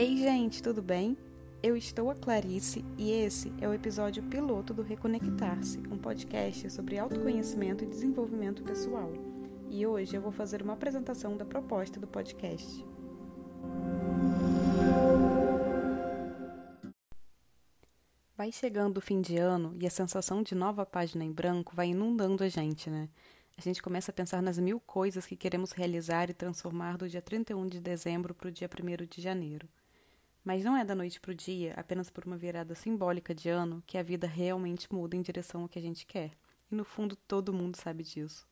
Ei, gente, tudo bem? Eu estou a Clarice e esse é o episódio piloto do Reconectar-se, um podcast sobre autoconhecimento e desenvolvimento pessoal. E hoje eu vou fazer uma apresentação da proposta do podcast. Vai chegando o fim de ano e a sensação de nova página em branco vai inundando a gente, né? A gente começa a pensar nas mil coisas que queremos realizar e transformar do dia 31 de dezembro para o dia 1 de janeiro. Mas não é da noite para o dia, apenas por uma virada simbólica de ano, que a vida realmente muda em direção ao que a gente quer. E no fundo todo mundo sabe disso.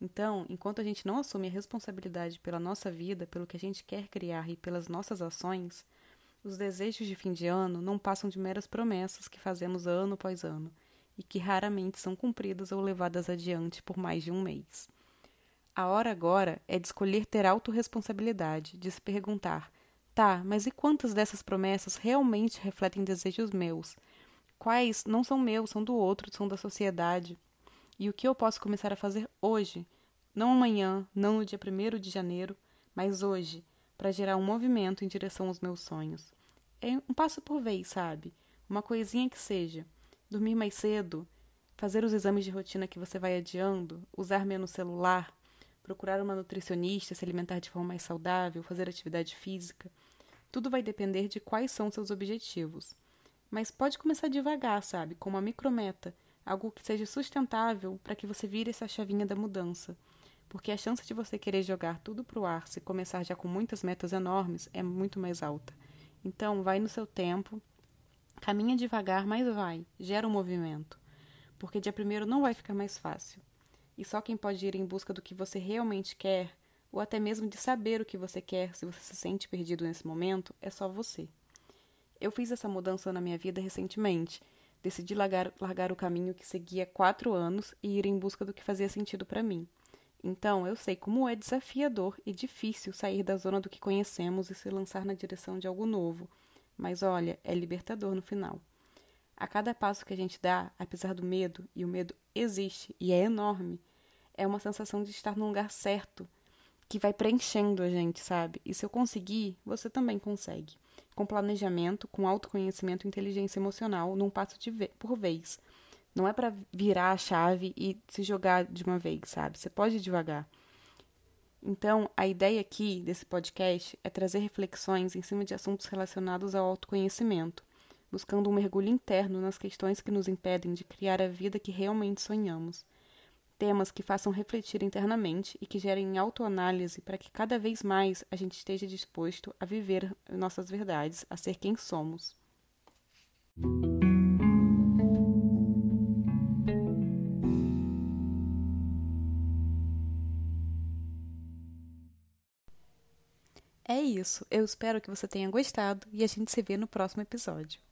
Então, enquanto a gente não assume a responsabilidade pela nossa vida, pelo que a gente quer criar e pelas nossas ações, os desejos de fim de ano não passam de meras promessas que fazemos ano após ano e que raramente são cumpridas ou levadas adiante por mais de um mês. A hora agora é de escolher ter autorresponsabilidade, de se perguntar Tá, mas e quantas dessas promessas realmente refletem desejos meus? Quais não são meus, são do outro, são da sociedade? E o que eu posso começar a fazer hoje? Não amanhã, não no dia 1 de janeiro, mas hoje, para gerar um movimento em direção aos meus sonhos. É um passo por vez, sabe? Uma coisinha que seja. Dormir mais cedo, fazer os exames de rotina que você vai adiando, usar menos celular, procurar uma nutricionista, se alimentar de forma mais saudável, fazer atividade física. Tudo vai depender de quais são seus objetivos. Mas pode começar devagar, sabe? Com uma micrometa, algo que seja sustentável para que você vire essa chavinha da mudança. Porque a chance de você querer jogar tudo para o ar se começar já com muitas metas enormes é muito mais alta. Então, vai no seu tempo, caminha devagar, mas vai, gera um movimento. Porque dia primeiro não vai ficar mais fácil e só quem pode ir em busca do que você realmente quer, ou até mesmo de saber o que você quer se você se sente perdido nesse momento, é só você. Eu fiz essa mudança na minha vida recentemente. Decidi largar, largar o caminho que seguia quatro anos e ir em busca do que fazia sentido para mim. Então, eu sei como é desafiador e difícil sair da zona do que conhecemos e se lançar na direção de algo novo. Mas olha, é libertador no final. A cada passo que a gente dá, apesar do medo, e o medo existe e é enorme, é uma sensação de estar no lugar certo, que vai preenchendo a gente, sabe? E se eu conseguir, você também consegue. Com planejamento, com autoconhecimento e inteligência emocional, num passo de ve por vez. Não é para virar a chave e se jogar de uma vez, sabe? Você pode devagar. Então, a ideia aqui desse podcast é trazer reflexões em cima de assuntos relacionados ao autoconhecimento, buscando um mergulho interno nas questões que nos impedem de criar a vida que realmente sonhamos temas que façam refletir internamente e que gerem autoanálise para que cada vez mais a gente esteja disposto a viver nossas verdades, a ser quem somos. É isso. Eu espero que você tenha gostado e a gente se vê no próximo episódio.